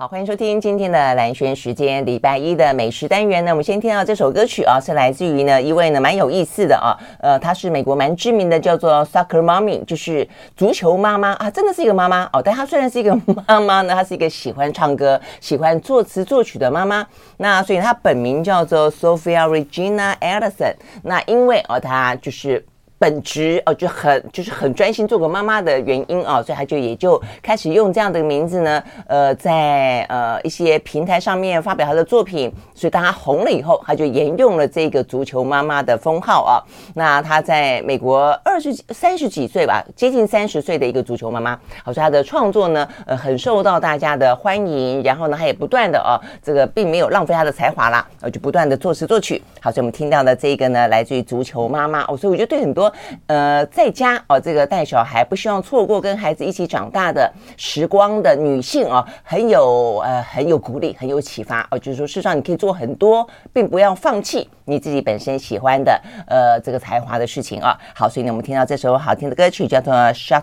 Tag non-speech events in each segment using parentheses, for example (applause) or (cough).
好，欢迎收听今天的蓝轩时间，礼拜一的美食单元呢。我们先听到这首歌曲啊，是来自于呢一位呢蛮有意思的啊，呃，她是美国蛮知名的，叫做 Soccer Mommy，就是足球妈妈啊，真的是一个妈妈哦。但她虽然是一个妈妈呢，她是一个喜欢唱歌、喜欢作词作曲的妈妈。那所以她本名叫做 Sophia Regina Anderson。那因为哦，她就是。本职哦，就很就是很专心做个妈妈的原因啊，所以他就也就开始用这样的名字呢，呃，在呃一些平台上面发表他的作品。所以当他红了以后，他就沿用了这个足球妈妈的封号啊。那他在美国二十几、三十几岁吧，接近三十岁的一个足球妈妈。好，所以他的创作呢，呃，很受到大家的欢迎。然后呢，他也不断的啊，这个并没有浪费他的才华啦，呃，就不断的作词作曲。好，所以我们听到的这个呢，来自于足球妈妈哦。所以我觉得对很多。呃，在家哦，这个带小孩不希望错过跟孩子一起长大的时光的女性哦，很有呃很有鼓励，很有启发哦。就是说，事实上你可以做很多，并不要放弃你自己本身喜欢的呃这个才华的事情啊。好，所以呢，我们听到这首好听的歌曲叫做《Shotgun》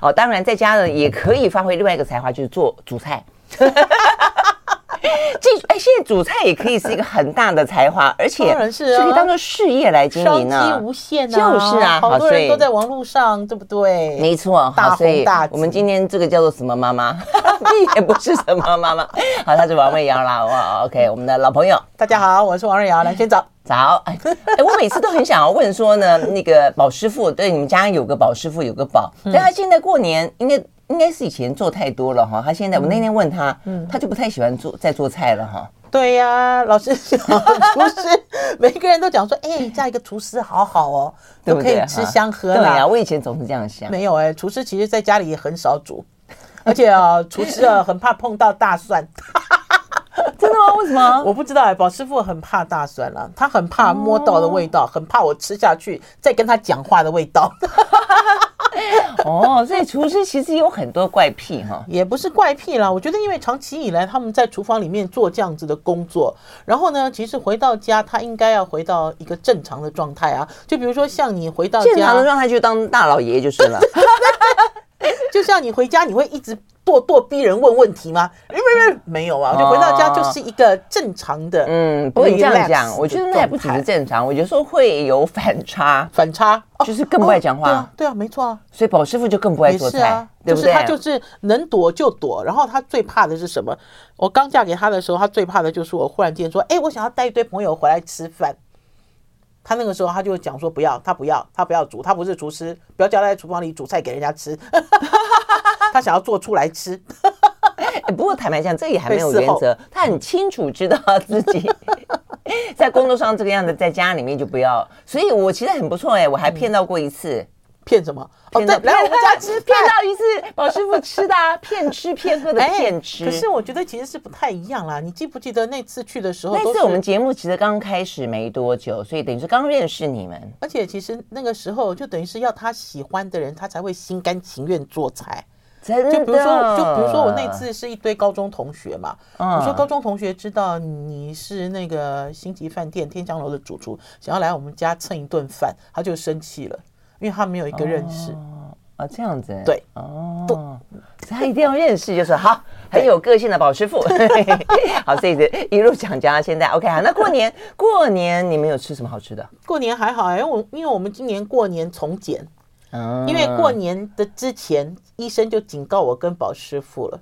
哦。当然，在家呢也可以发挥另外一个才华，就是做煮菜。(laughs) 这哎，现在煮菜也可以是一个很大的才华，而且是可以当做事业来经营呢，商机无限啊！就是啊，好多人都在网络上，对不对？没错，大红大紫。我们今天这个叫做什么妈妈？(laughs) 也不是什么妈妈。好，她是王瑞瑶啦。哇，OK，我们的老朋友，大家好，我是王瑞瑶，来先早早。哎哎，我每次都很想要问说呢，那个宝师傅，对你们家有个宝师傅，有个宝，但他现在过年应该。应该是以前做太多了哈，他现在我那天问他，嗯，他就不太喜欢做在做菜了哈。对呀，老师讲 (laughs) 厨师，每个人都讲说，哎，嫁一个厨师好好哦，都可以吃香喝辣。对呀，我以前总是这样想。没有哎，厨师其实在家里也很少煮，而且啊，厨师啊很怕碰到大蒜。(laughs) 真的吗？为什么？(laughs) 我不知道哎，宝师傅很怕大蒜了，他很怕摸到的味道，很怕我吃下去再跟他讲话的味道。(laughs) 哦，所以厨师其实有很多怪癖哈，也不是怪癖啦。我觉得，因为长期以来他们在厨房里面做这样子的工作，然后呢，其实回到家他应该要回到一个正常的状态啊。就比如说像你回到家，正常的状态就当大老爷就是了。就像你回家，你会一直咄咄逼人问问题吗？没没没有啊，我就回到家就是一个正常的。嗯，不会这样讲，我觉得那也不只是正常，我有时候会有反差，(laughs) 反差就是更不爱讲话。对啊，对啊，没错啊。所以宝师傅就更不爱做菜，对不对？他就是能躲就躲，然后他最怕的是什么？我刚嫁给他的时候，他最怕的就是我忽然间说：“哎，我想要带一堆朋友回来吃饭。”他那个时候他就讲说：“不要，他不要，他不要煮，他不是厨师，不要叫他在厨房里煮菜给人家吃。(laughs) ”他想要做出来吃。欸、不过坦白讲，这也还没有原则。(laughs) 他很清楚知道自己 (laughs) 在工作上这个样子，在家里面就不要。所以我其实很不错哎、欸，我还骗到过一次。骗什么？哦，对，来我们家 (laughs) 吃，骗到一次宝师傅吃的啊，(laughs) 骗吃骗喝的骗吃。可是我觉得其实是不太一样啦。你记不记得那次去的时候？那次我们节目其实刚开始没多久，所以等于是刚认识你们。而且其实那个时候就等于是要他喜欢的人，他才会心甘情愿做菜。真的。就比如说，就比如说我那次是一堆高中同学嘛。嗯。我说高中同学知道你是那个星级饭店天香楼的主厨，想要来我们家蹭一顿饭，他就生气了。因为他没有一个认识。哦，啊，这样子。对。哦，他一定要认识，就是好很有个性的宝师傅。(laughs) 好，这一次一路讲讲到现在，OK 好，那过年过年你们有吃什么好吃的？过年还好哎，因为我因为我们今年过年从简，因为过年的之前医生就警告我跟宝师傅了，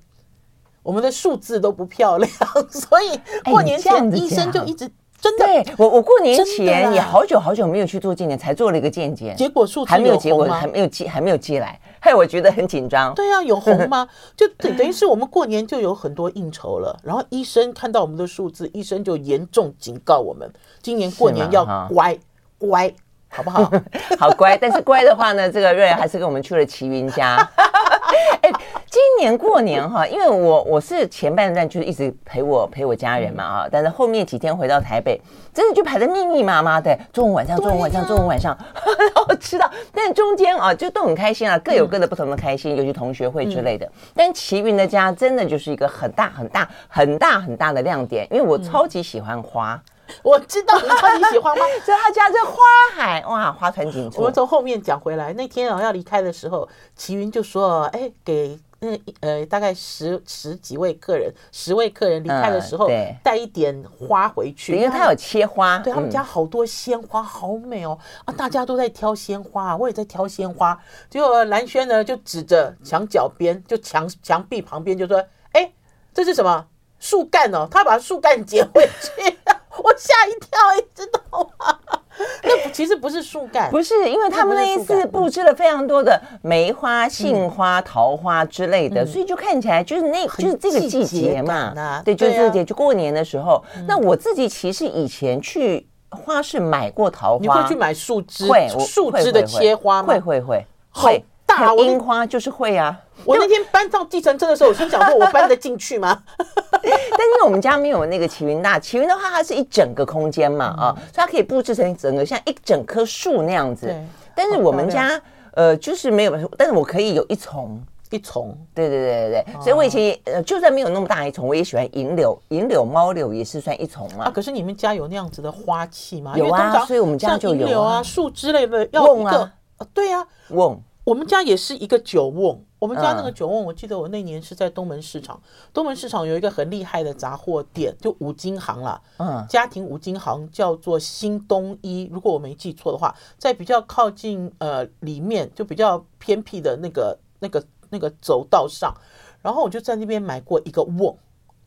我们的数字都不漂亮，(laughs) 所以过年前医生就一直。真的，对我我过年前也好久好久没有去做健检，才做了一个健检，结果数字还没有结果，还没有接还没有接来，害我觉得很紧张。对啊，有红吗？(laughs) 就等等于是我们过年就有很多应酬了，然后医生看到我们的数字，医生就严重警告我们，今年过年要乖乖，好不好？(laughs) 好乖，但是乖的话呢，这个瑞还是跟我们去了齐云家。(laughs) 哎，今年过年哈，因为我我是前半段就是一直陪我陪我家人嘛啊，但是后面几天回到台北，真的就排的密密麻麻的，中午晚上中午晚上中午晚上，(laughs) 然后吃到，但中间啊就都很开心啊，各有各的不同的开心，尤其同学会之类的。但齐云的家真的就是一个很大很大很大很大的亮点，因为我超级喜欢花。(laughs) 我知道你超级喜欢吗？(laughs) 所以他家这花海哇，花团锦簇。我们从后面讲回来，那天啊要离开的时候，齐云就说：“哎，给那呃，大概十十几位客人，十位客人离开的时候，嗯、带一点花回去，因为他有切花，对他们家好多鲜花，好美哦啊！大家都在挑鲜花，我也在挑鲜花。结果蓝轩呢，就指着墙角边，就墙墙壁旁边，就说：“哎，这是什么树干哦？”他把树干捡回去，我吓一跳，你知道吗？(laughs) 那其实不是树干，不是，因为他们那一次布置了非常多的梅花、杏花、桃花之类的，所以就看起来就是那，就是这个季节嘛。对，就是这个节，就过年的时候。那我自己其实以前去花市买过桃花，你会去买树枝？会，树枝的切花吗？会会会，会大樱花就是会啊。我那天搬上计程车的时候，我心想说：“我搬得进去吗？” (laughs) 但因为我们家没有那个奇云大，奇云的话它是一整个空间嘛，啊，所以它可以布置成整个像一整棵树那样子。但是我们家呃就是没有，但是我可以有一丛一丛。对对对对对，所以我以前呃就算没有那么大一丛，我也喜欢银柳，银柳、猫柳也是算一丛嘛。啊，可是你们家有那样子的花器吗？有啊，所以我们家就有啊，树之类的要一个啊，对呀，瓮。我们家也是一个酒瓮，我们家那个酒瓮，我记得我那年是在东门市场，东门市场有一个很厉害的杂货店，就五金行啦，嗯，家庭五金行叫做新东一，如果我没记错的话，在比较靠近呃里面就比较偏僻的那个那个那个走道上，然后我就在那边买过一个瓮，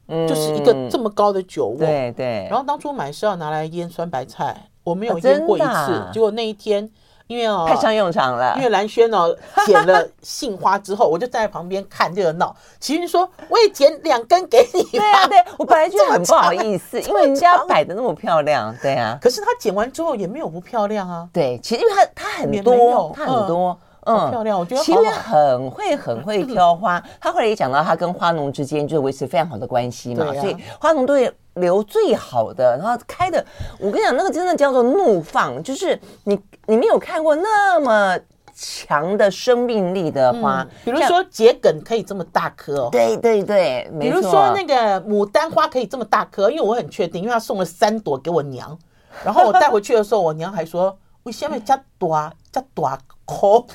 嗯，就是一个这么高的酒瓮，对对，然后当初买是要拿来腌酸白菜，我没有腌过一次，结果那一天。因为哦，派上用场了。因为蓝轩哦剪了杏花之后，我就站在旁边看热闹。齐云说：“我也剪两根给你。”对啊，对，我本来就很不好意思，(laughs) 因为人家摆的那么漂亮，对啊。可是他剪完之后也没有不漂亮啊。对，其实因为他他很多，他很多，嗯，漂亮。我觉得奇云很会很会挑花。他后来也讲到，他跟花农之间就是维持非常好的关系嘛，所以花农都会留最好的，然后开的。我跟你讲，那个真的叫做怒放，就是你。你没有看过那么强的生命力的花，嗯、比如说桔梗可以这么大颗哦。对对对，比如说那个牡丹花可以这么大颗，因为我很确定，因为他送了三朵给我娘，然后我带回去的时候，我娘还说：“为什么这朵这朵颗，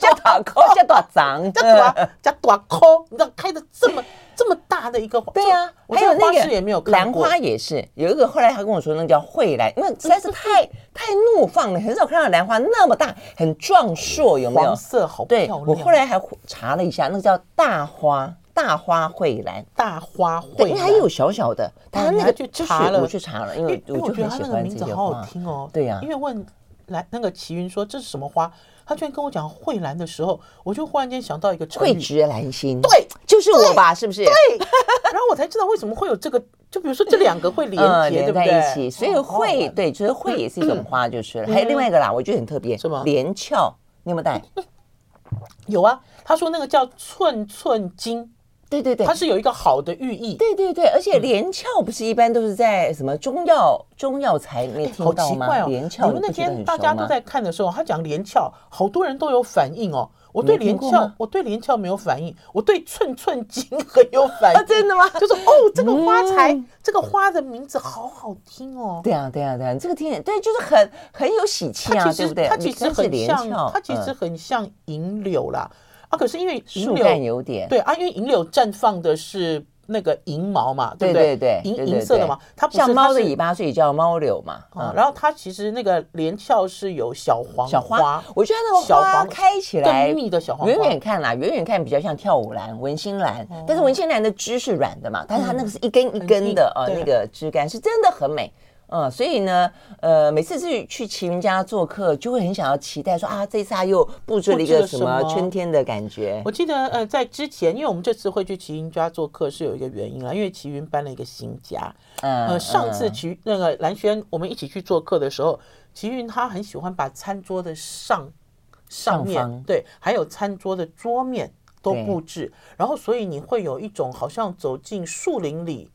加朵颗 (laughs) 加朵长，(laughs) 加朵这朵颗，你知道开的这么。”这么大的一个花，对呀、啊，还有那个兰花也是有一个，后来他跟我说那个叫蕙兰，因为实在是太太怒放了，很少看到兰花那么大，很壮硕，有没有？黄色好漂亮。对，我后来还查了一下，那个叫大花大花蕙兰，大花蕙兰，因为还有小小的，他那个就查了，我去查了，因为我觉得他那个名字好好听哦，对呀、啊，因为问来那个齐云说这是什么花？他居然跟我讲蕙兰的时候，我就忽然间想到一个蕙质兰心，对，就是我吧，是不是？对。(laughs) 然后我才知道为什么会有这个，就比如说这两个会连接，(laughs) 对不对？在一起，所以蕙，对，就是蕙也是一种花，就是了。还有另外一个啦，我觉得很特别，什么？连翘，你有没有带？(laughs) 有啊，他说那个叫寸寸金。对对对，它是有一个好的寓意。对对对，而且连翘不是一般都是在什么中药中药材里面听到吗？好奇怪哦，连翘，你们那天大家都在看的时候，他讲连翘，好多人都有反应哦。我对连翘，我对连翘没有反应，我对寸寸金很有反应。(laughs) 真的吗？就是哦，(laughs) 这个花材，这个花的名字好好听哦。对啊，对啊，对啊，这个听对，就是很很有喜气啊，对不对？它其实很像，它其实很像银柳啦。啊，可是因为银柳有点对啊，因为银柳绽放的是那个银毛嘛，对不对？对银银色的嘛，它不像猫的尾巴，所以叫猫柳嘛。啊，然后它其实那个连翘是有小黄小花，我觉得那个花开起来更密的小黄花，远远看啦，远远看比较像跳舞兰、文心兰，但是文心兰的枝是软的嘛，但是它那个是一根一根的呃，那个枝干是真的很美。嗯，所以呢，呃，每次去去齐云家做客，就会很想要期待说啊，这次他又布置了一个什么春天的感觉。我记得呃，在之前，因为我们这次会去齐云家做客是有一个原因啦，因为齐云搬了一个新家。嗯，呃，上次齐那个蓝轩我们一起去做客的时候，齐云他很喜欢把餐桌的上上面上对，还有餐桌的桌面都布置，然后所以你会有一种好像走进树林里。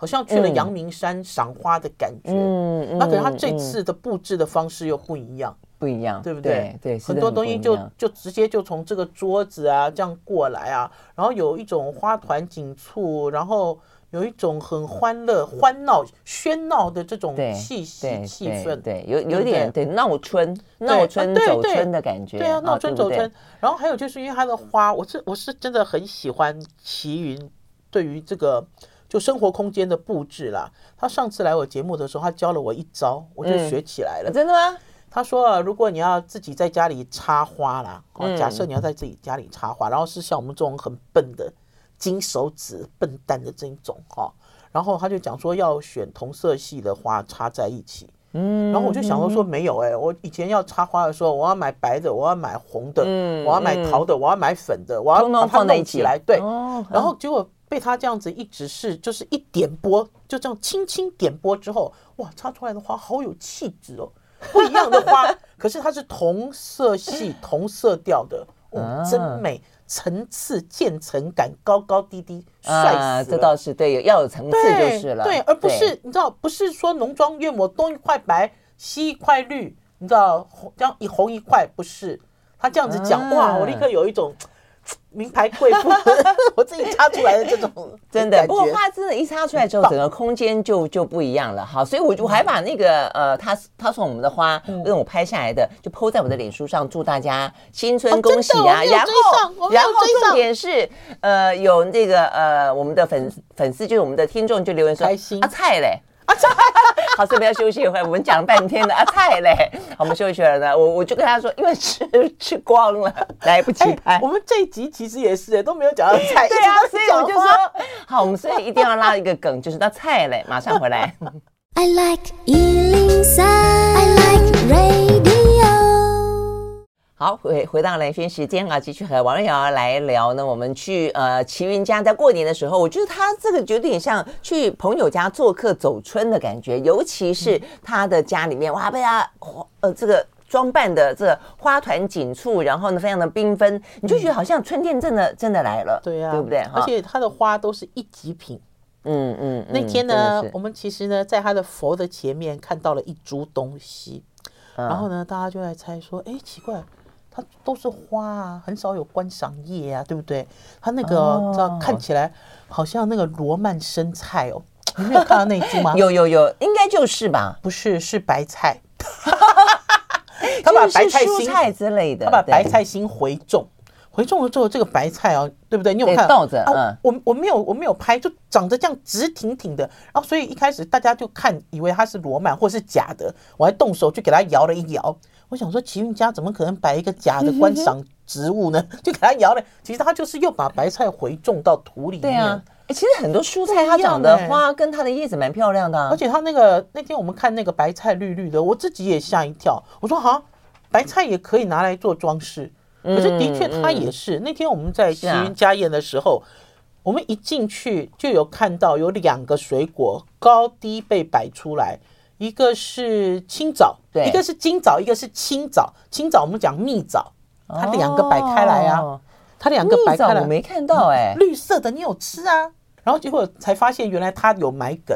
好像去了阳明山赏花的感觉，嗯，那可是他这次的布置的方式又不一样，不一样，对不对？对，对很多东西就就直接就从这个桌子啊这样过来啊，然后有一种花团锦簇，然后有一种很欢乐、欢闹、喧闹的这种气息气氛，对，有有点对闹春、闹春走春的感觉，对啊，闹春走春。然后还有就是因为它的花，我是我是真的很喜欢齐云对于这个。就生活空间的布置啦，他上次来我节目的时候，他教了我一招，我就学起来了。嗯、真的吗？他说，如果你要自己在家里插花啦，哦，假设你要在自己家里插花，嗯、然后是像我们这种很笨的金手指笨蛋的这一种哈，然后他就讲说要选同色系的花插在一起。嗯，然后我就想说说没有哎、欸，我以前要插花的时候，我要买白的，我要买红的，嗯，我要买桃的，我要买粉的，我要把它弄起来，对，然后结果。被他这样子一直是，就是一点拨，就这样轻轻点拨之后，哇，插出来的花好有气质哦，(laughs) 不一样的花，可是它是同色系、(laughs) 同色调的，哦，真美，层次、渐层感，高高低低，帅死了。这倒是对，要有层次就是了。对，而不是你知道，不是说浓妆艳抹东一块白西一块绿，你知道红这样一红一块，不是他这样子讲，哇，我立刻有一种。名牌贵妇，(laughs) 我自己插出来的这种 (laughs) 真的，不过花真的，一插出来之后，整个空间就就不一样了。好，所以我我还把那个呃，他他送我们的花，让我拍下来的，就 po 在我的脸书上，祝大家新春恭喜啊！然后然后重点是呃，有那个呃，我们的粉粉丝就是我们的听众就留言说，阿菜嘞。(laughs) 好，这边要休息一会儿。我们讲了半天的啊菜嘞，好，我们休息了呢。我我就跟他说，因为吃吃光了，来不及拍。我们这一集其实也是，都没有讲到菜。对啊，所以我就说，好，我们所以一定要拉一个梗，就是那菜嘞，马上回来。(laughs) I like 103, I like radio. 好，回回到蓝轩时间啊，继续和王瑞瑶来聊呢。我们去呃齐云家，在过年的时候，我觉得他这个有点像去朋友家做客走春的感觉，尤其是他的家里面，哇，被他呃这个装扮的这个花团锦簇，然后呢非常的缤纷，你就觉得好像春天真的真的来了，对呀，对不对？而且他的花都是一级品，嗯嗯。那天呢，我们其实呢在他的佛的前面看到了一株东西，然后呢大家就来猜说，哎，奇怪。它都是花啊，很少有观赏叶啊，对不对？它那个、哦、知道看起来好像那个罗曼生菜哦，(coughs) 你没有看到那株吗？有有有，应该就是吧？不是，是白菜。(laughs) 他把白菜心菜之类的，他把白菜心回种，回种了之后，这个白菜哦，对不对？你有看到？嗯、啊，我我没有我没有拍，就长得这样直挺挺的，然后所以一开始大家就看以为它是罗曼或是假的，我还动手去给它摇了一摇。我想说，齐云家怎么可能摆一个假的观赏植物呢？(laughs) 就给它摇了。其实他就是又把白菜回种到土里面。对其实很多蔬菜它长的花跟它的叶子蛮漂亮的，啊。而且它那个那天我们看那个白菜绿绿的，我自己也吓一跳。我说哈，白菜也可以拿来做装饰。可是的确它也是。那天我们在齐云家宴的时候，我们一进去就有看到有两个水果高低被摆出来。一个是青枣，对，一个是金枣，一个是青枣。青枣我们讲蜜枣，它两个摆开来啊，它两个摆开来，我没看到哎，绿色的你有吃啊？然后结果才发现原来他有买梗，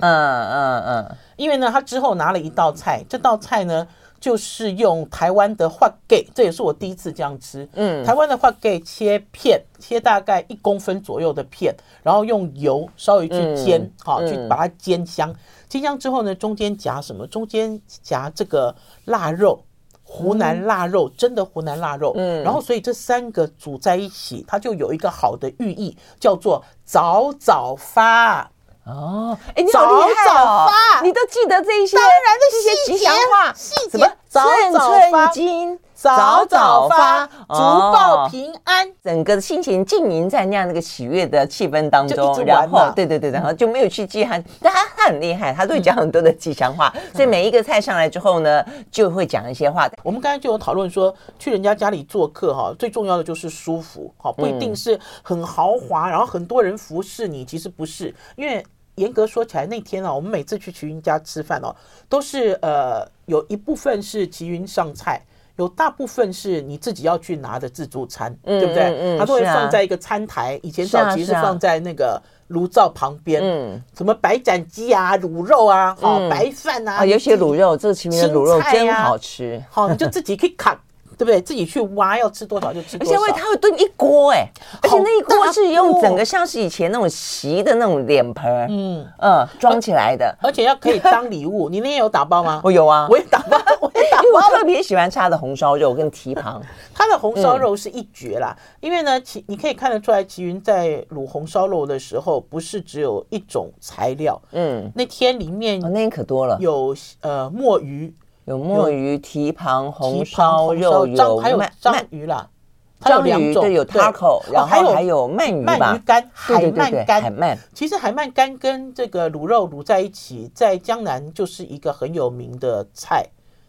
嗯嗯嗯，因为呢，他之后拿了一道菜，这道菜呢就是用台湾的花鸡，这也是我第一次这样吃，嗯，台湾的花鸡切片，切大概一公分左右的片，然后用油稍微去煎，好，去把它煎香。煎香之后呢，中间夹什么？中间夹这个腊肉，湖南腊肉，真的湖南腊肉。嗯，然后所以这三个煮在一起，它就有一个好的寓意，叫做早早发。哦，哎，你好厉害哦！你都记得这一些，当然这些吉祥话，细节，什么早早金。早早发，竹报平安，整个心情浸淫在那样那个喜悦的气氛当中，然后对对对，然后就没有去记他，但他他很厉害，他都会讲很多的吉祥话，所以每一个菜上来之后呢，就会讲一些话。我们刚才就有讨论说，去人家家里做客哈，最重要的就是舒服，哈，不一定是很豪华，然后很多人服侍你，其实不是，因为严格说起来，那天啊，我们每次去齐云家吃饭哦，都是呃有一部分是齐云上菜。有大部分是你自己要去拿的自助餐，嗯、对不对？嗯，它都会放在一个餐台，以前早期是放在那个炉灶旁边，嗯，什么白斩鸡啊、卤肉啊、好白饭啊，有些卤肉，这个奇明的卤肉真好吃，好，(laughs) 你就自己可以砍。对不对？自己去挖，要吃多少就吃多少。而且会它会炖一锅哎，而且那一锅是用整个像是以前那种席的那种脸盆，嗯嗯，装起来的，而且要可以当礼物。你那天有打包吗？(laughs) 我有啊，我也打包，(laughs) 我也打包。因为我特别喜欢吃它的红烧肉跟蹄膀，他的红烧肉是一绝啦。因为呢，其你可以看得出来，齐云在卤红烧肉的时候，不是只有一种材料。嗯，那天里面那天可多了，有呃墨鱼。有墨鱼、蹄膀、红烧肉，有还有鳗鱼啦，它有两种，对，有 taco，然后还有还有鳗鱼吧，鳗鱼干、海鳗干、海鳗。其实海鳗干跟这个卤肉卤在一起，在江南就是一个很有名的菜，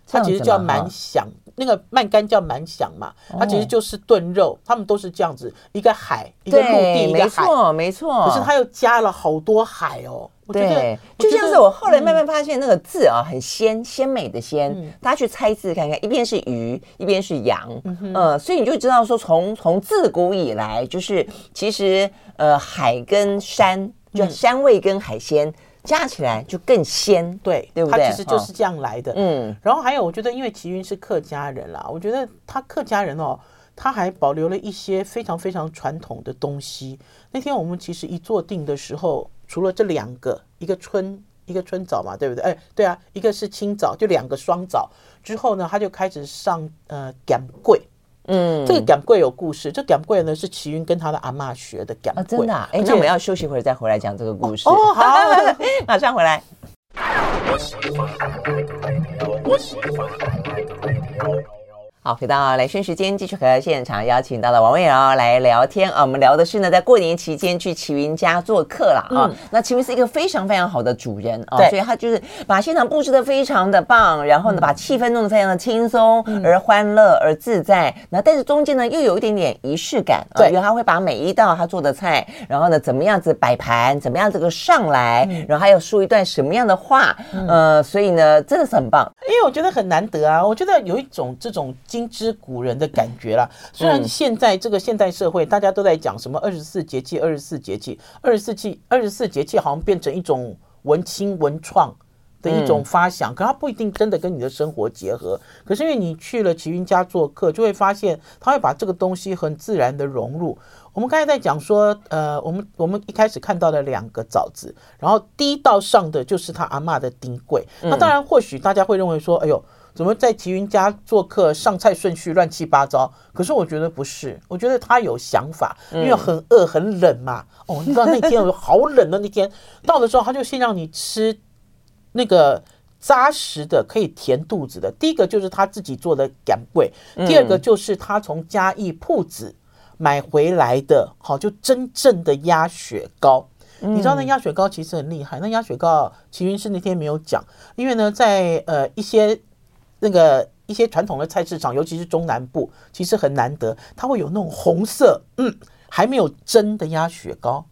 它其实叫满响，那个鳗干叫满响嘛，它其实就是炖肉，他们都是这样子，一个海，一个陆地，一个海，没错没错。可是它又加了好多海哦。对，就像是我后来慢慢发现那个字啊，很鲜鲜美的鲜，大家去猜字看看，一边是鱼，一边是羊，呃，所以你就知道说，从从自古以来，就是其实呃海跟山，就山味跟海鲜加起来就更鲜，对对不对？它其实就是这样来的。嗯，然后还有，我觉得因为齐云是客家人啦，我觉得他客家人哦，他还保留了一些非常非常传统的东西。那天我们其实一坐定的时候。除了这两个，一个春一个春枣嘛，对不对？哎，对啊，一个是清枣，就两个双枣。之后呢，他就开始上呃咸粿，嗯，这个讲柜有故事。这讲柜呢是齐云跟他的阿妈学的咸粿。哦，真的啊？哎，那我们要休息一会儿再回来讲这个故事。哦，好，马上回来。好，回到兰萱时间，继续和现场邀请到了王薇瑶来聊天啊。我们聊的是呢，在过年期间去齐云家做客了啊。嗯、那齐云是一个非常非常好的主人啊，所以他就是把现场布置的非常的棒，然后呢，把气氛弄得非常的轻松而欢乐而自在。那、嗯、但是中间呢，又有一点点仪式感，啊，因为他会把每一道他做的菜，然后呢，怎么样子摆盘，怎么样这个上来，嗯、然后还有说一段什么样的话，嗯、呃，所以呢，真的是很棒。因为我觉得很难得啊，我觉得有一种这种。精知古人的感觉啦。虽然现在这个现代社会，大家都在讲什么二十四节气，二十四节气，二十四气，二十四节气，好像变成一种文青文创的一种发想，可它不一定真的跟你的生活结合。可是因为你去了齐云家做客，就会发现他会把这个东西很自然的融入。我们刚才在讲说，呃，我们我们一开始看到的两个枣子，然后第一道上的就是他阿妈的丁粿。那当然，或许大家会认为说，哎呦。怎么在齐云家做客，上菜顺序乱七八糟？可是我觉得不是，我觉得他有想法，因为很饿很冷嘛。哦，你知道那天我好冷的那天到的时候，他就先让你吃那个扎实的可以填肚子的。第一个就是他自己做的咸粿，第二个就是他从嘉义铺子买回来的，好就真正的鸭血糕。你知道那鸭血糕其实很厉害，那鸭血糕齐云是那天没有讲，因为呢在呃一些。那个一些传统的菜市场，尤其是中南部，其实很难得，它会有那种红色，嗯，还没有蒸的鸭血糕，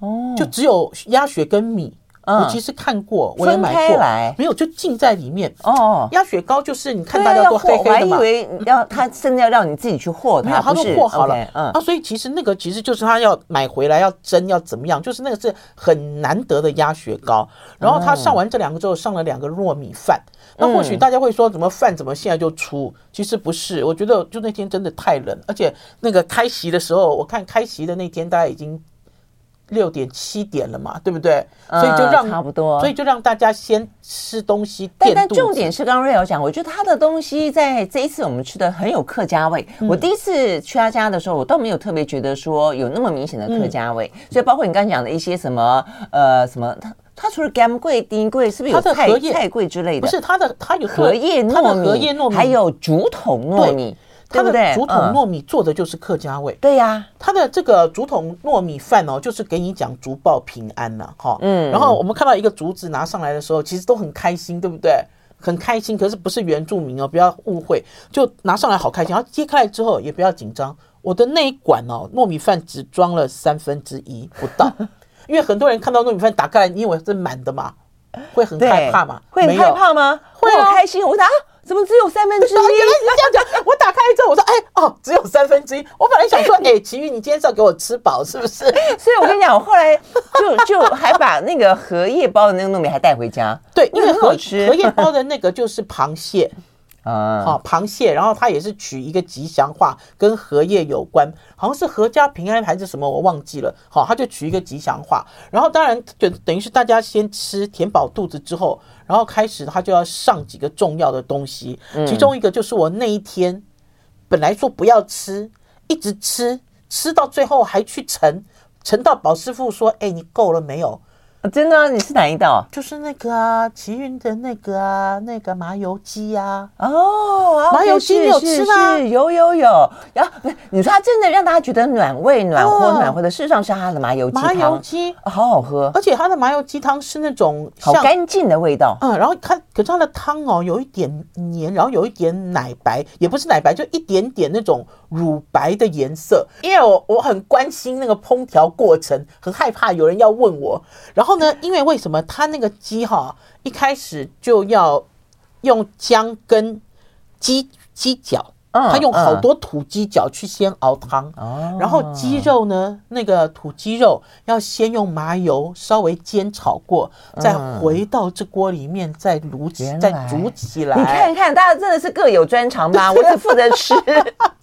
哦，就只有鸭血跟米。我其实看过，我也买过，没有就浸在里面。哦，鸭血糕就是你看大家都黑黑的嘛，我还以为要他甚至要让你自己去和它，他都和好了。嗯，啊，所以其实那个其实就是他要买回来要蒸要怎么样，就是那个是很难得的鸭血糕。然后他上完这两个之后，上了两个糯米饭。那或许大家会说，怎么饭怎么现在就出？其实不是，我觉得就那天真的太冷，而且那个开席的时候，我看开席的那天大家已经六点七点了嘛，对不对？所以就让、嗯、差不多，所以就让大家先吃东西。但但重点是，刚刚瑞瑶讲，我觉得他的东西在这一次我们吃的很有客家味。嗯、我第一次去他家的时候，我倒没有特别觉得说有那么明显的客家味。嗯、所以包括你刚刚讲的一些什么呃什么他。它除了咸粿、丁桂，是不是有菜菜桂之类的？不是，它的它有荷叶糯米，荷叶糯米，还有竹筒糯米，对不对？竹筒糯米做的就是客家味。对呀，它的这个竹筒糯米饭哦，就是给你讲竹报平安呐，哈。嗯。然后我们看到一个竹子拿上来的时候，其实都很开心，对不对？很开心，可是不是原住民哦，不要误会。就拿上来好开心，然后揭开来之后也不要紧张。我的那一管哦，糯米饭只装了三分之一不到。因为很多人看到糯米饭打开来，你以为是满的嘛，会很害怕嘛？会很害怕吗？会好开心！我说啊，怎么只有三分之一？原来是这样讲。我打开之后，我说：“哎哦，只有三分之一。”我本来想说：“哎，奇遇，你今天是要给我吃饱是不是？” (laughs) 所以我跟你讲，我后来就 (laughs) 就还把那个荷叶包的那个糯米还带回家。对，因为荷荷叶包的那个就是螃蟹。啊，好，螃蟹，然后它也是取一个吉祥话，跟荷叶有关，好像是阖家平安还是什么，我忘记了。好，他就取一个吉祥话，然后当然就等于是大家先吃填饱肚子之后，然后开始他就要上几个重要的东西，其中一个就是我那一天本来说不要吃，一直吃，吃到最后还去盛，盛到宝师傅说：“哎，你够了没有？”真的、啊？你是哪一道？就是那个啊，奇云的那个啊，那个麻油鸡啊。哦，麻油鸡你有吃吗？有有有。然后你说它真的让大家觉得暖胃、暖和、暖和的，事实上是它的麻油鸡汤。麻油鸡、哦、好好喝，而且它的麻油鸡汤是那种好干净的味道。嗯，然后它可是它的汤哦，有一点黏，然后有一点奶白，也不是奶白，就一点点那种乳白的颜色。因为我我很关心那个烹调过程，很害怕有人要问我，然后。呢？因为为什么他那个鸡哈一开始就要用姜跟鸡鸡脚，他用好多土鸡脚去先熬汤，然后鸡肉呢，那个土鸡肉要先用麻油稍微煎炒过，再回到这锅里面再卤起，再煮起来。你看看，大家真的是各有专长吧？我只负责吃。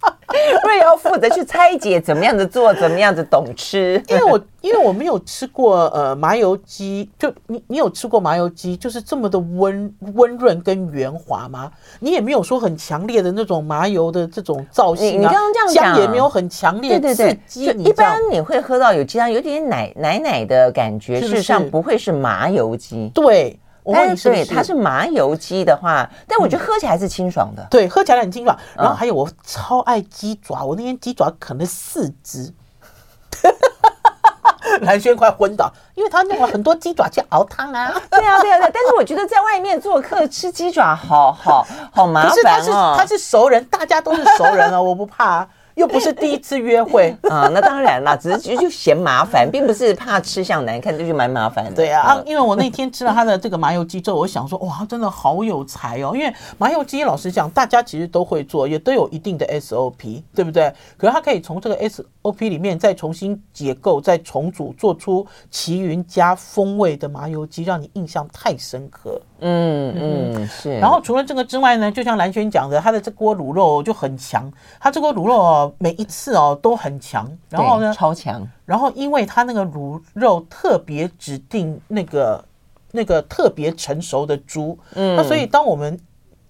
(laughs) 瑞瑶负责去拆解怎么样子做，怎么样子懂吃。因为我因为我没有吃过呃麻油鸡，就你你有吃过麻油鸡，就是这么的温温润跟圆滑吗？你也没有说很强烈的那种麻油的这种造型啊。你刚刚这样讲也没有很强烈的刺激。就一般你会喝到有鸡汤，有点奶奶奶的感觉，事实上不会是麻油鸡。对。但是对，它是麻油鸡的话，但我觉得喝起来是清爽的。对，喝起来很清爽。然后还有，我超爱鸡爪，我那天鸡爪啃了四只，(laughs) 蓝轩快昏倒，因为他弄了很多鸡爪去熬汤啊。对啊，对啊，对。但是我觉得在外面做客吃鸡爪，好好好麻烦哦。可是他是他是熟人，大家都是熟人啊，我不怕。又不是第一次约会 (laughs) 啊，那当然啦，只是就就嫌麻烦，并不是怕吃相难看，就是蛮麻烦的。对啊，因为我那天吃了他的这个麻油鸡之后，我想说，哇，真的好有才哦！因为麻油鸡，老实讲，大家其实都会做，也都有一定的 SOP，对不对？可是他可以从这个 SOP 里面再重新解构、再重组，做出奇云家风味的麻油鸡，让你印象太深刻。嗯嗯是。然后除了这个之外呢，就像蓝轩讲的，他的这锅卤肉就很强，他这锅卤肉哦，每一次哦都很强。然后呢，超强。然后因为他那个卤肉特别指定那个那个特别成熟的猪，嗯，那所以当我们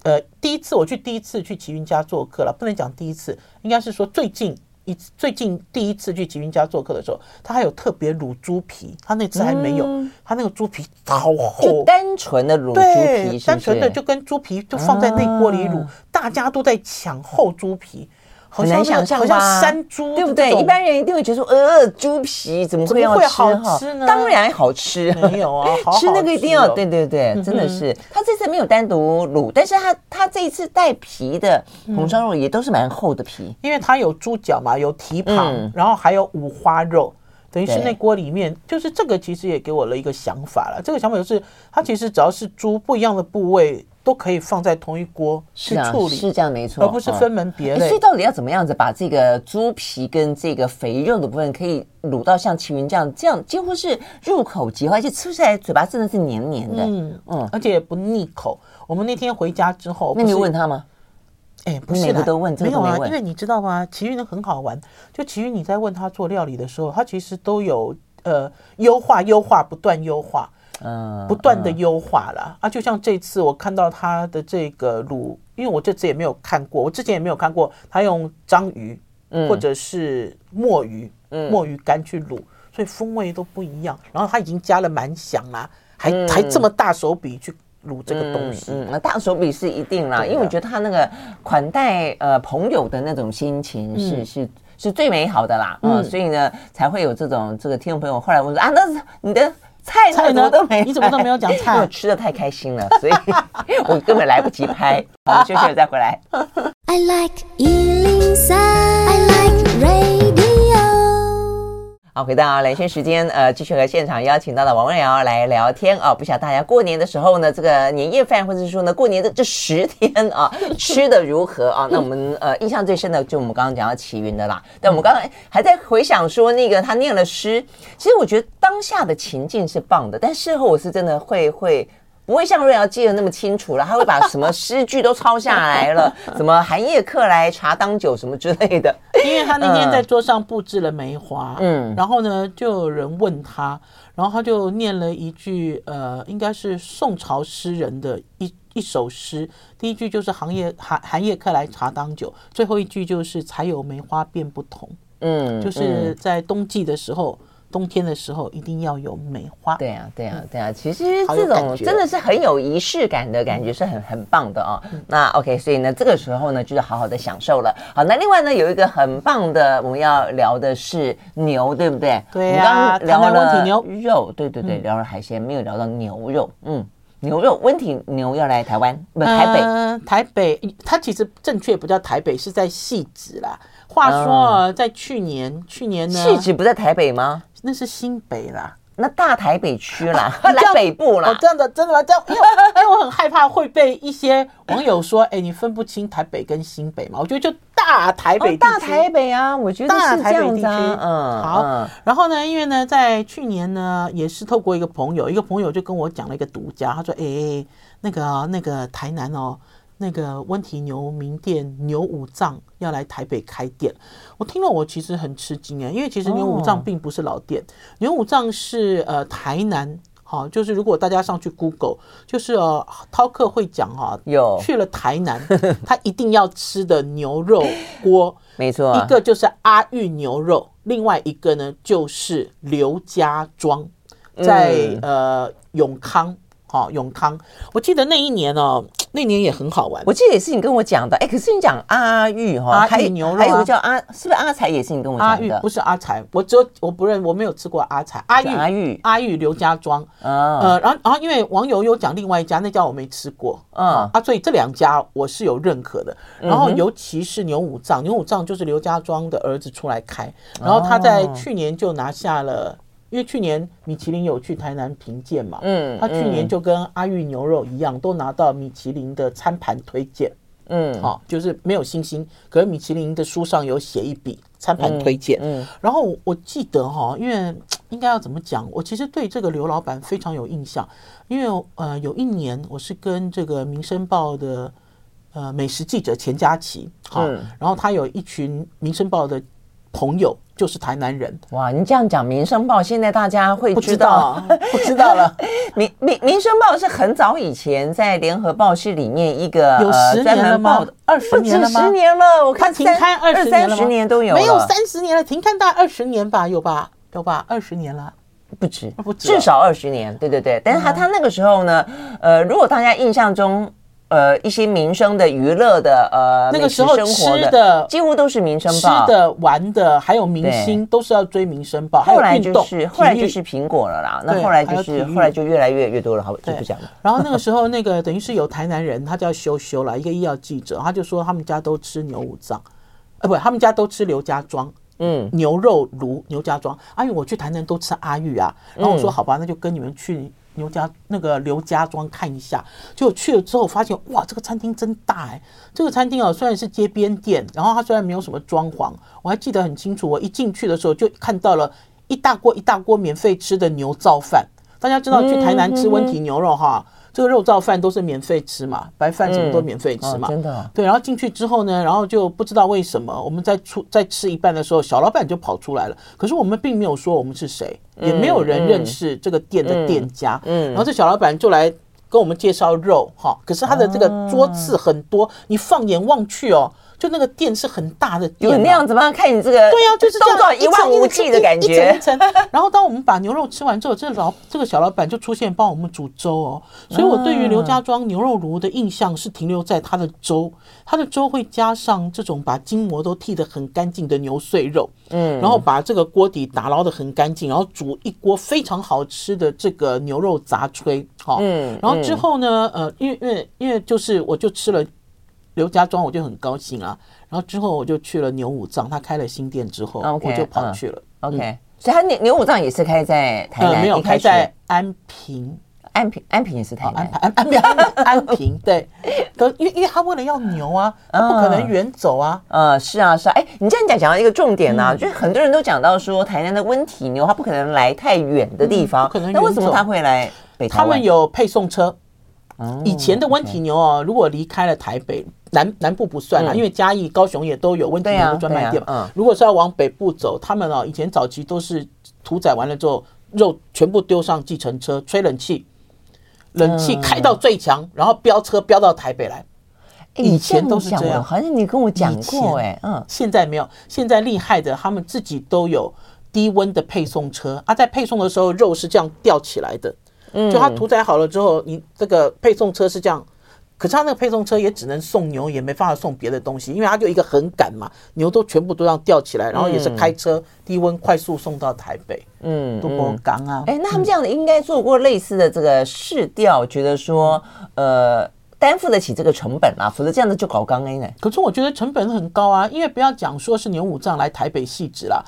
呃第一次我去第一次去奇云家做客了，不能讲第一次，应该是说最近。一最近第一次去吉云家做客的时候，他还有特别卤猪皮，他那次还没有，嗯、他那个猪皮好厚，就单纯的卤猪皮是是，单纯的就跟猪皮就放在那锅里卤，啊、大家都在抢厚猪皮。很难想象吧？好像山猪，对不对？一般人一定会觉得说，呃，猪皮怎么会？好吃呢？当然好吃，没有啊，(laughs) 吃那个一定要，对对对，真的是。他这次没有单独卤，但是他他这一次带皮的红烧肉也都是蛮厚的皮，因为它有猪脚嘛，有蹄膀，然后还有五花肉，等于是那锅里面就是这个，其实也给我了一个想法了。这个想法就是，它其实只要是猪不一样的部位。都可以放在同一锅去处理，是这样没错，而不是分门别类。所以到底要怎么样子把这个猪皮跟这个肥肉的部分可以卤到像琦云这样，这样几乎是入口即化，而且吃起来嘴巴真的是黏黏的，嗯嗯，而且不腻口。我们那天回家之后，那你问他吗？哎，不是，每个都问，没有啊，因为你知道吗？琦云很好玩，就奇云你在问他做料理的时候，他其实都有呃优化、优化、不断优化。嗯，不断的优化了。啊！就像这次我看到他的这个卤，因为我这次也没有看过，我之前也没有看过他用章鱼，或者是墨鱼，墨鱼干去卤，所以风味都不一样。然后他已经加了蛮香啦，还还这么大手笔去卤这个东西，那大手笔是一定啦，因为我觉得他那个款待呃朋友的那种心情是是是最美好的啦，嗯，所以呢才会有这种这个听众朋友后来问说啊，那是你的。菜菜呢都没，你怎么都没有讲 (laughs) 菜？我吃的太开心了，所以 (laughs) 我根本来不及拍。好，休息了再回来。I like 103, I like radio. 好，回到兰萱时间，呃，继续和现场邀请到的王瑞瑶来聊天啊。不晓得大家过年的时候呢，这个年夜饭，或者是说呢，过年的这十天啊，(laughs) 吃的如何啊？那我们呃，印象最深的就我们刚刚讲到齐云的啦。但我们刚才还在回想说，那个他念了诗，其实我觉得当下的情境是棒的，但事后我是真的会会。不会像瑞瑶记得那么清楚了，他会把什么诗句都抄下来了，什么寒夜客来茶当酒什么之类的。因为他那天在桌上布置了梅花，嗯，然后呢，就有人问他，然后他就念了一句，呃，应该是宋朝诗人的一一首诗，第一句就是寒夜寒寒夜客来茶当酒，最后一句就是才有梅花便不同，嗯，就是在冬季的时候。冬天的时候一定要有梅花。对啊，对啊，对啊。其实这种真的是很有仪式感的感觉，是很很棒的哦。那 OK，所以呢，这个时候呢，就是好好的享受了。好，那另外呢，有一个很棒的，我们要聊的是牛，对不对？对啊。我们刚刚聊了牛肉，对对对，聊了海鲜，没有聊到牛肉。嗯，牛肉，温体牛要来台湾，不，台北。台北，它其实正确不叫台北，是在汐止啦。话说，在去年，去年呢，汐止不在台北吗？那是新北啦，那大台北区啦，(laughs) 来北部啦。哦，真的真的吗？这样，因为 (laughs) 因为我很害怕会被一些网友说，哎，你分不清台北跟新北嘛？我觉得就大台北，大台北啊，我觉得是这样子啊。嗯，好。然后呢，因为呢，在去年呢，也是透过一个朋友，一个朋友就跟我讲了一个独家，他说，哎，那个那个台南哦。那个温体牛名店牛五藏要来台北开店，我听了我其实很吃惊啊，因为其实牛五藏并不是老店，哦、牛五藏是呃台南，好，就是如果大家上去 Google，就是呃饕客会讲哈，有。去了台南，他一定要吃的牛肉锅，(laughs) 没错，一个就是阿玉牛肉，另外一个呢就是刘家庄，在呃永康。好，永康，我记得那一年哦，那年也很好玩。我记得也是你跟我讲的，哎，可是你讲阿玉哈，阿裕牛肉，还有个叫阿，是不是阿才也是你跟我讲的？阿玉不是阿才，我只有我不认，我没有吃过阿才。阿玉阿玉阿玉刘家庄，呃，然后然后因为网友有讲另外一家，那家我没吃过，嗯啊，所以这两家我是有认可的。然后尤其是牛五脏，牛五脏就是刘家庄的儿子出来开，然后他在去年就拿下了。因为去年米其林有去台南评鉴嘛，嗯，他去年就跟阿裕牛肉一样，都拿到米其林的餐盘推荐，嗯，好，就是没有星星，可是米其林的书上有写一笔餐盘推荐，嗯，然后我记得哈，因为应该要怎么讲，我其实对这个刘老板非常有印象，因为呃有一年我是跟这个《民生报》的呃美食记者钱佳琪，好，然后他有一群《民生报》的朋友。就是台南人哇！你这样讲《民生报》，现在大家会知道，不知道了。(laughs) 民民民生报是很早以前在联合报系里面一个有十年了吗？二十年了吗？十年了，我看停刊二十年了，十年都有，没有三十年了，停刊大概二十年吧，有吧？有吧？二十年了，不止，不止，至少二十年。对对对，但是他他那个时候呢，呃，如果大家印象中。呃，一些民生的、娱乐的，呃，那个时候吃的几乎都是民生报，吃的、玩的，还有明星都是要追民生报。后来就是后来就是苹果了啦，那后来就是后来就越来越越多了，好，就不讲了。然后那个时候，那个等于是有台南人，他叫修修了，一个医药记者，他就说他们家都吃牛五脏，呃，不，他们家都吃刘家庄，嗯，牛肉炉牛家庄。阿玉，我去台南都吃阿玉啊，然后我说好吧，那就跟你们去。牛家那个刘家庄看一下，就去了之后发现哇，这个餐厅真大哎！这个餐厅啊，虽然是街边店，然后它虽然没有什么装潢，我还记得很清楚。我一进去的时候就看到了一大锅一大锅免费吃的牛造饭。大家知道去台南吃温体牛肉哈。这个肉燥饭都是免费吃嘛，白饭什么都免费吃嘛，真的。对，然后进去之后呢，然后就不知道为什么，我们在出在吃一半的时候，小老板就跑出来了。可是我们并没有说我们是谁，也没有人认识这个店的店家。嗯，然后这小老板就来跟我们介绍肉哈，可是他的这个桌次很多，你放眼望去哦。就那个店是很大的店，有那样子吗？看你这个，对呀，就是这样一望无际的感觉。一层一层。(laughs) 然后当我们把牛肉吃完之后，这个老这个小老板就出现帮我们煮粥哦。所以我对于刘家庄牛肉炉的印象是停留在他的粥，他的粥会加上这种把筋膜都剃得很干净的牛碎肉，嗯，然后把这个锅底打捞得很干净，然后煮一锅非常好吃的这个牛肉杂炊，好，嗯，然后之后呢，呃，因为因为因为就是我就吃了。刘家庄我就很高兴啊，然后之后我就去了牛五藏，他开了新店之后，我就跑去了。OK，所以他牛牛五藏也是开在台南，没有开在安平。安平，安平也是台南，安安安安安平，对，(laughs) 可因为因为他为了要牛啊，他不可能远走啊，呃，是啊是啊，哎，你这样讲讲到一个重点呢，就是很多人都讲到说，台南的温体牛，它不可能来太远的地方，可能那为什么他会来北台湾？他们有配送车，以前的温体牛哦，如果离开了台北南南部不算啦，因为嘉义、高雄也都有温体牛的专卖店嘛。如果是要往北部走，他们哦以前早期都是屠宰完了之后，肉全部丢上计程车，吹冷气。冷气开到最强，然后飙车飙到台北来。以前都是这样，好像你跟我讲过哎，嗯，现在没有。现在厉害的，他们自己都有低温的配送车啊，在配送的时候，肉是这样吊起来的。嗯，就它屠宰好了之后，你这个配送车是这样。可是他那个配送车也只能送牛，也没办法送别的东西，因为它就一个横杆嘛，牛都全部都要吊起来，然后也是开车低温快速送到台北。嗯，都不刚啊。哎，那他们这样的应该做过类似的这个试调，觉得说呃担负得起这个成本啊，否则这样子就搞刚 A 呢。可是我觉得成本很高啊，因为不要讲说是牛五脏来台北细致啦，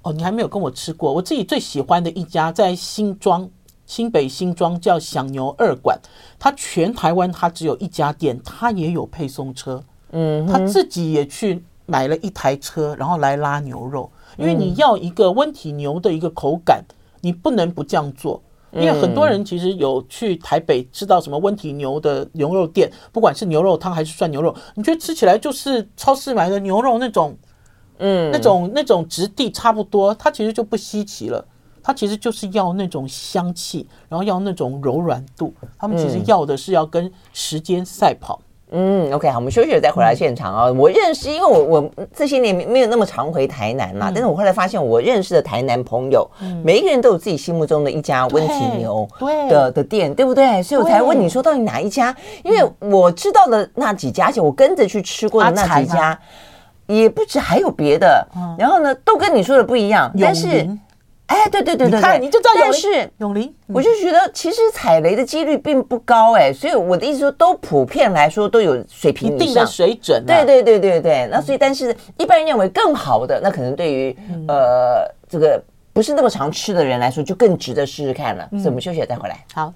哦，你还没有跟我吃过，我自己最喜欢的一家在新庄。新北新庄叫享牛二馆，它全台湾它只有一家店，它也有配送车，嗯，他自己也去买了一台车，然后来拉牛肉，因为你要一个温体牛的一个口感，你不能不这样做，因为很多人其实有去台北吃到什么温体牛的牛肉店，不管是牛肉汤还是涮牛肉，你觉得吃起来就是超市买的牛肉那种，嗯，那种那种质地差不多，它其实就不稀奇了。它其实就是要那种香气，然后要那种柔软度。他们其实要的是要跟时间赛跑。嗯，OK，好，我们休息了再回来现场啊。我认识，因为我我这些年没有那么常回台南嘛，但是我后来发现，我认识的台南朋友，每一个人都有自己心目中的一家温体牛的的店，对不对？所以我才问你说到底哪一家？因为我知道的那几家，而且我跟着去吃过的那几家，也不止还有别的。然后呢，都跟你说的不一样，但是。哎，对对对对对，你就知道。但是永林，我就觉得其实踩雷的几率并不高哎，所以我的意思说，都普遍来说都有水平一定的水准。对对对对对，那所以但是一般人认为更好的，那可能对于呃这个不是那么常吃的人来说，就更值得试试看了。所以我们休息了再回来。好。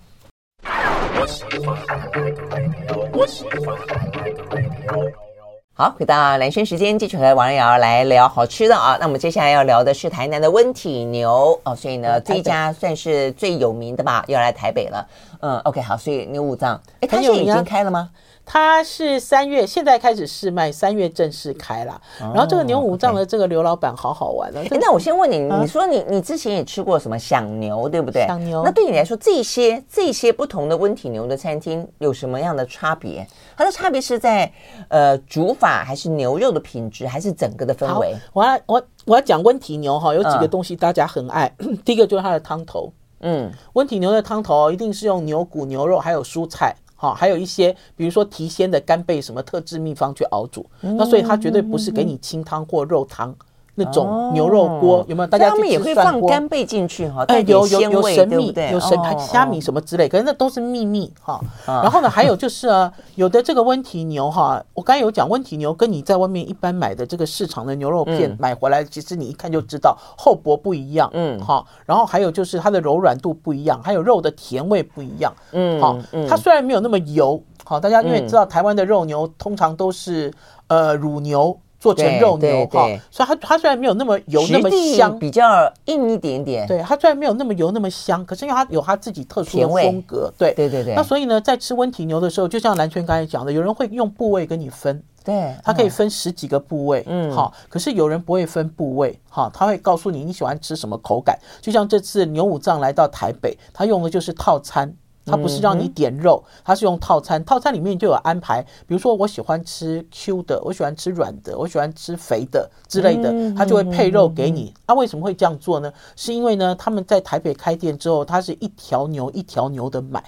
好，回到蓝轩时间，继续和王瑶来聊好吃的啊。那我们接下来要聊的是台南的温体牛哦，所以呢，这一家算是最有名的吧，要来台北了。嗯，OK，好，所以牛五脏，哎，它现在已经开了吗？它是三月，现在开始试卖，三月正式开了。然后这个牛五脏的这个刘老板好好玩了。哎，那我先问你，你说你你之前也吃过什么响牛，对不对？响牛。那对你来说，这些这些不同的温体牛的餐厅有什么样的差别？它的差别是在呃煮法，还是牛肉的品质，还是整个的氛围？我要我我要讲温体牛哈，有几个东西大家很爱。(coughs) 第一个就是它的汤头，嗯，温体牛的汤头一定是用牛骨、牛肉还有蔬菜。好，还有一些，比如说提鲜的干贝什么特制秘方去熬煮，那所以它绝对不是给你清汤或肉汤。那种牛肉锅有没有？大家他们也会放干贝进去哈，哎，有有有神秘，有虾米什么之类，可是那都是秘密哈。然后呢，还有就是啊，有的这个温体牛哈，我刚才有讲温体牛跟你在外面一般买的这个市场的牛肉片买回来，其实你一看就知道厚薄不一样，嗯，好。然后还有就是它的柔软度不一样，还有肉的甜味不一样，嗯，好。它虽然没有那么油，好，大家因为知道台湾的肉牛通常都是呃乳牛。做成肉牛哈，所以它它虽然没有那么油那么香，比较硬一点点。对，它虽然没有那么油那么香，可是因为它有它自己特殊的风格。对对对对。那所以呢，在吃温体牛的时候，就像蓝圈刚才讲的，有人会用部位跟你分。对，它可以分十几个部位。嗯，好。可是有人不会分部位，哈，他会告诉你你喜欢吃什么口感。就像这次牛五脏来到台北，他用的就是套餐。它不是让你点肉，它是用套餐，套餐里面就有安排。比如说，我喜欢吃 Q 的，我喜欢吃软的，我喜欢吃肥的之类的，它就会配肉给你。啊，为什么会这样做呢？是因为呢，他们在台北开店之后，它是一条牛一条牛的买。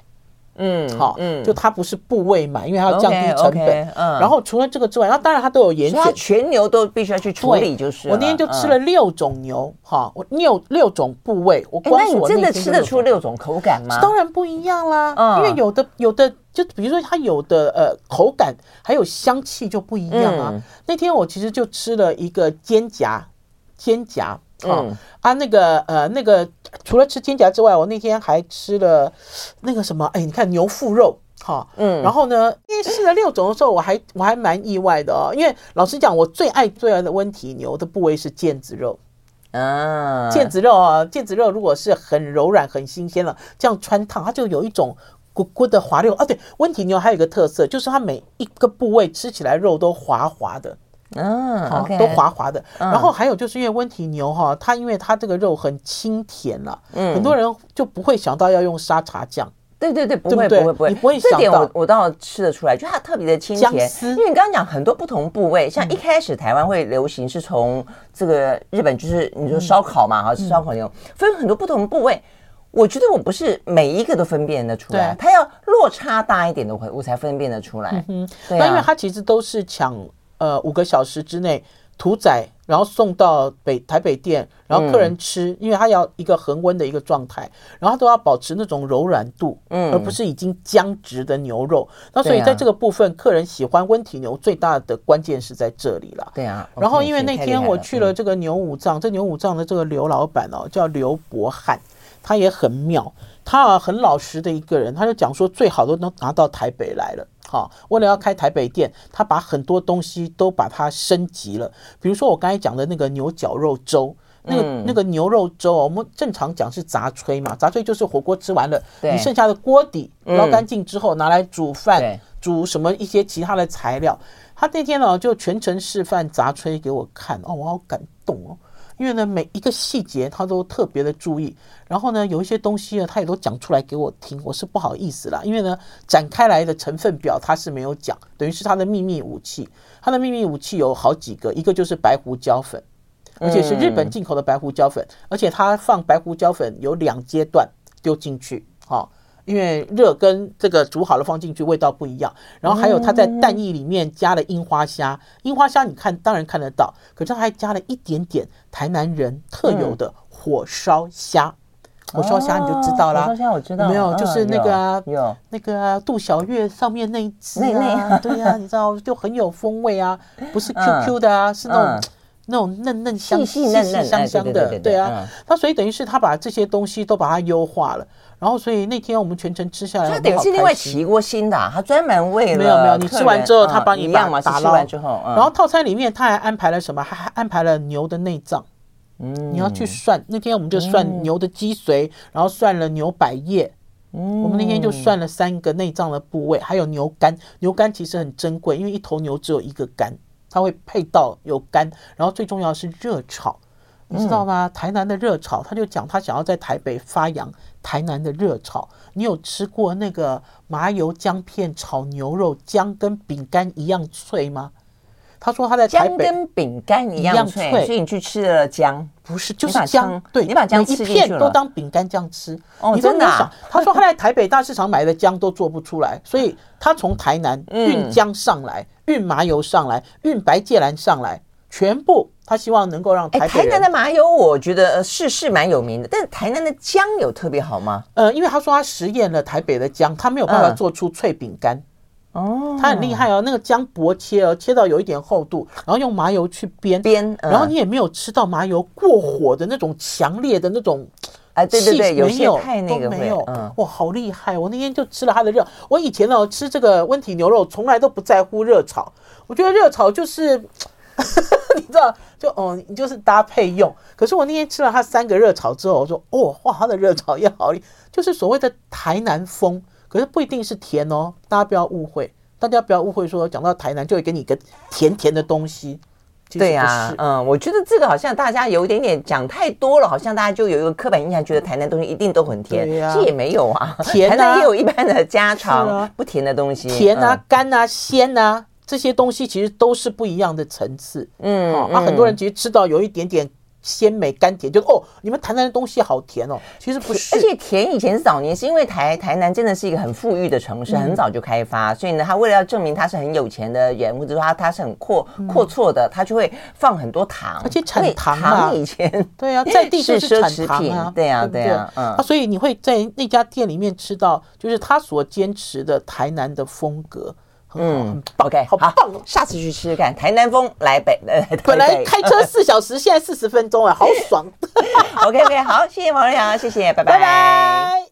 嗯，好，嗯，就它不是部位买，因为它要降低成本。嗯，然后除了这个之外，然后当然它都有严选，全牛都必须要去处理，就是。我那天就吃了六种牛，哈，我六六种部位，我光是我那真的吃得出六种口感吗？当然不一样啦，嗯，因为有的有的就比如说它有的呃口感还有香气就不一样啊。那天我其实就吃了一个肩胛，肩胛。嗯。啊，那个呃，那个除了吃肩胛之外，我那天还吃了那个什么，哎，你看牛腹肉，哈，嗯，然后呢，因为试了六种的时候，我还我还蛮意外的哦，因为老实讲，我最爱最爱的温体牛的部位是腱子肉，啊，腱子肉啊，腱子肉如果是很柔软、很新鲜了，这样穿烫，它就有一种咕咕的滑溜。啊。对，温体牛还有一个特色，就是它每一个部位吃起来肉都滑滑的。嗯都滑滑的。然后还有就是因为温体牛哈，它因为它这个肉很清甜了，嗯，很多人就不会想到要用沙茶酱。对对对，不会不会不会，你不会想到。这点我我倒吃得出来，就它特别的清甜。因为你刚刚讲很多不同部位，像一开始台湾会流行是从这个日本，就是你说烧烤嘛，哈，吃烧烤牛分很多不同部位。我觉得我不是每一个都分辨得出来，它要落差大一点的，我我才分辨得出来。嗯，那因为它其实都是抢。呃，五个小时之内屠宰，然后送到北台北店，然后客人吃，嗯、因为他要一个恒温的一个状态，然后都要保持那种柔软度，嗯，而不是已经僵直的牛肉。那所以在这个部分，客人喜欢温体牛最大的关键是在这里了。对啊。然后因为那天我去了这个牛五脏，这牛五脏的这个刘老板哦，叫刘伯汉，他也很妙，他啊很老实的一个人，他就讲说最好都能拿到台北来了。好，为了要开台北店，他把很多东西都把它升级了。比如说我刚才讲的那个牛绞肉粥，那个那个牛肉粥，我们正常讲是杂炊嘛，杂炊就是火锅吃完了，你剩下的锅底捞干净之后拿来煮饭，煮什么一些其他的材料。他那天呢就全程示范杂炊给我看，哦，我好感动哦。因为呢，每一个细节他都特别的注意，然后呢，有一些东西呢，他也都讲出来给我听，我是不好意思啦。因为呢，展开来的成分表他是没有讲，等于是他的秘密武器。他的秘密武器有好几个，一个就是白胡椒粉，而且是日本进口的白胡椒粉，而且他放白胡椒粉有两阶段丢进去，好。因为热跟这个煮好了放进去味道不一样，然后还有它在蛋液里面加了樱花虾，樱花虾你看当然看得到，可是他还加了一点点台南人特有的火烧虾，火烧虾你就知道啦。火烧虾我知道，没有？就是那个啊，有那个杜小月上面那一只啊，对呀，你知道就很有。风味啊，不是 QQ 的啊，是那种那种嫩嫩香细细香香的，对啊，他所以等于是他把这些东西都把它优化了。然后，所以那天我们全程吃下来，他等于是另外起一锅新的，他专门为了没有没有，你吃完之后他帮你把打捞完之后，然后套餐里面他还安排了什么？还还安排了牛的内脏，嗯，你要去算。那天我们就算牛的脊髓，然后算了牛百叶，嗯，我们那天就算了三个内脏的部位，还有牛肝。牛肝其实很珍贵，因为一头牛只有一个肝，它会配到有干。然后最重要是热炒。你知道吗？台南的热炒，他就讲他想要在台北发扬台南的热炒。你有吃过那个麻油姜片炒牛肉，姜跟饼干一样脆吗？他说他在台北姜跟饼干一样脆，所以你去吃了姜，不是就是姜？对，你把姜一片都当饼干这样吃。哦，你真的啊？他说他在台北大市场买的姜都做不出来，所以他从台南运姜上来，运麻油上来，运白芥兰上来。全部，他希望能够让台、欸、台南的麻油，我觉得是是蛮有名的，但是台南的姜有特别好吗？呃，因为他说他实验了台北的姜，他没有办法做出脆饼干。哦、嗯，他很厉害哦，那个姜薄切哦，切到有一点厚度，然后用麻油去煸煸，嗯、然后你也没有吃到麻油过火的那种强烈的那种，哎，对对对，有些太那个没有，嗯、哇，好厉害！我那天就吃了它的热，我以前呢吃这个温体牛肉从来都不在乎热炒，我觉得热炒就是。(laughs) 你知道，就哦，你就是搭配用。可是我那天吃了他三个热炒之后，我说哦，哇，他的热炒也好，就是所谓的台南风。可是不一定是甜哦，大家不要误会，大家不要误会说讲到台南就会给你一个甜甜的东西。对呀、啊，嗯，我觉得这个好像大家有一点点讲太多了，好像大家就有一个刻板印象，觉得台南东西一定都很甜。对啊，其实也没有啊，甜啊，台南也有一般的家常不甜的东西，甜啊、干啊、鲜啊。这些东西其实都是不一样的层次，嗯，啊，那很多人其实吃到有一点点鲜美甘甜，就哦，你们台南的东西好甜哦，其实不是，而且甜以前是早年是因为台台南真的是一个很富裕的城市，很早就开发，所以呢，他为了要证明他是很有钱的人，或者说他他是很阔阔绰的，他就会放很多糖，而且产糖糖以前对啊，在地 (laughs) 就是奢侈品，对呀对？呀，嗯，啊，所以你会在那家店里面吃到，就是他所坚持的台南的风格。嗯，OK，好棒哦！下次去吃吃看，台南风来北，(laughs) 呃，本来开车四小时，现在四十分钟啊，好爽。(laughs) OK OK，好，谢谢王瑞阳，谢谢，拜拜。拜拜。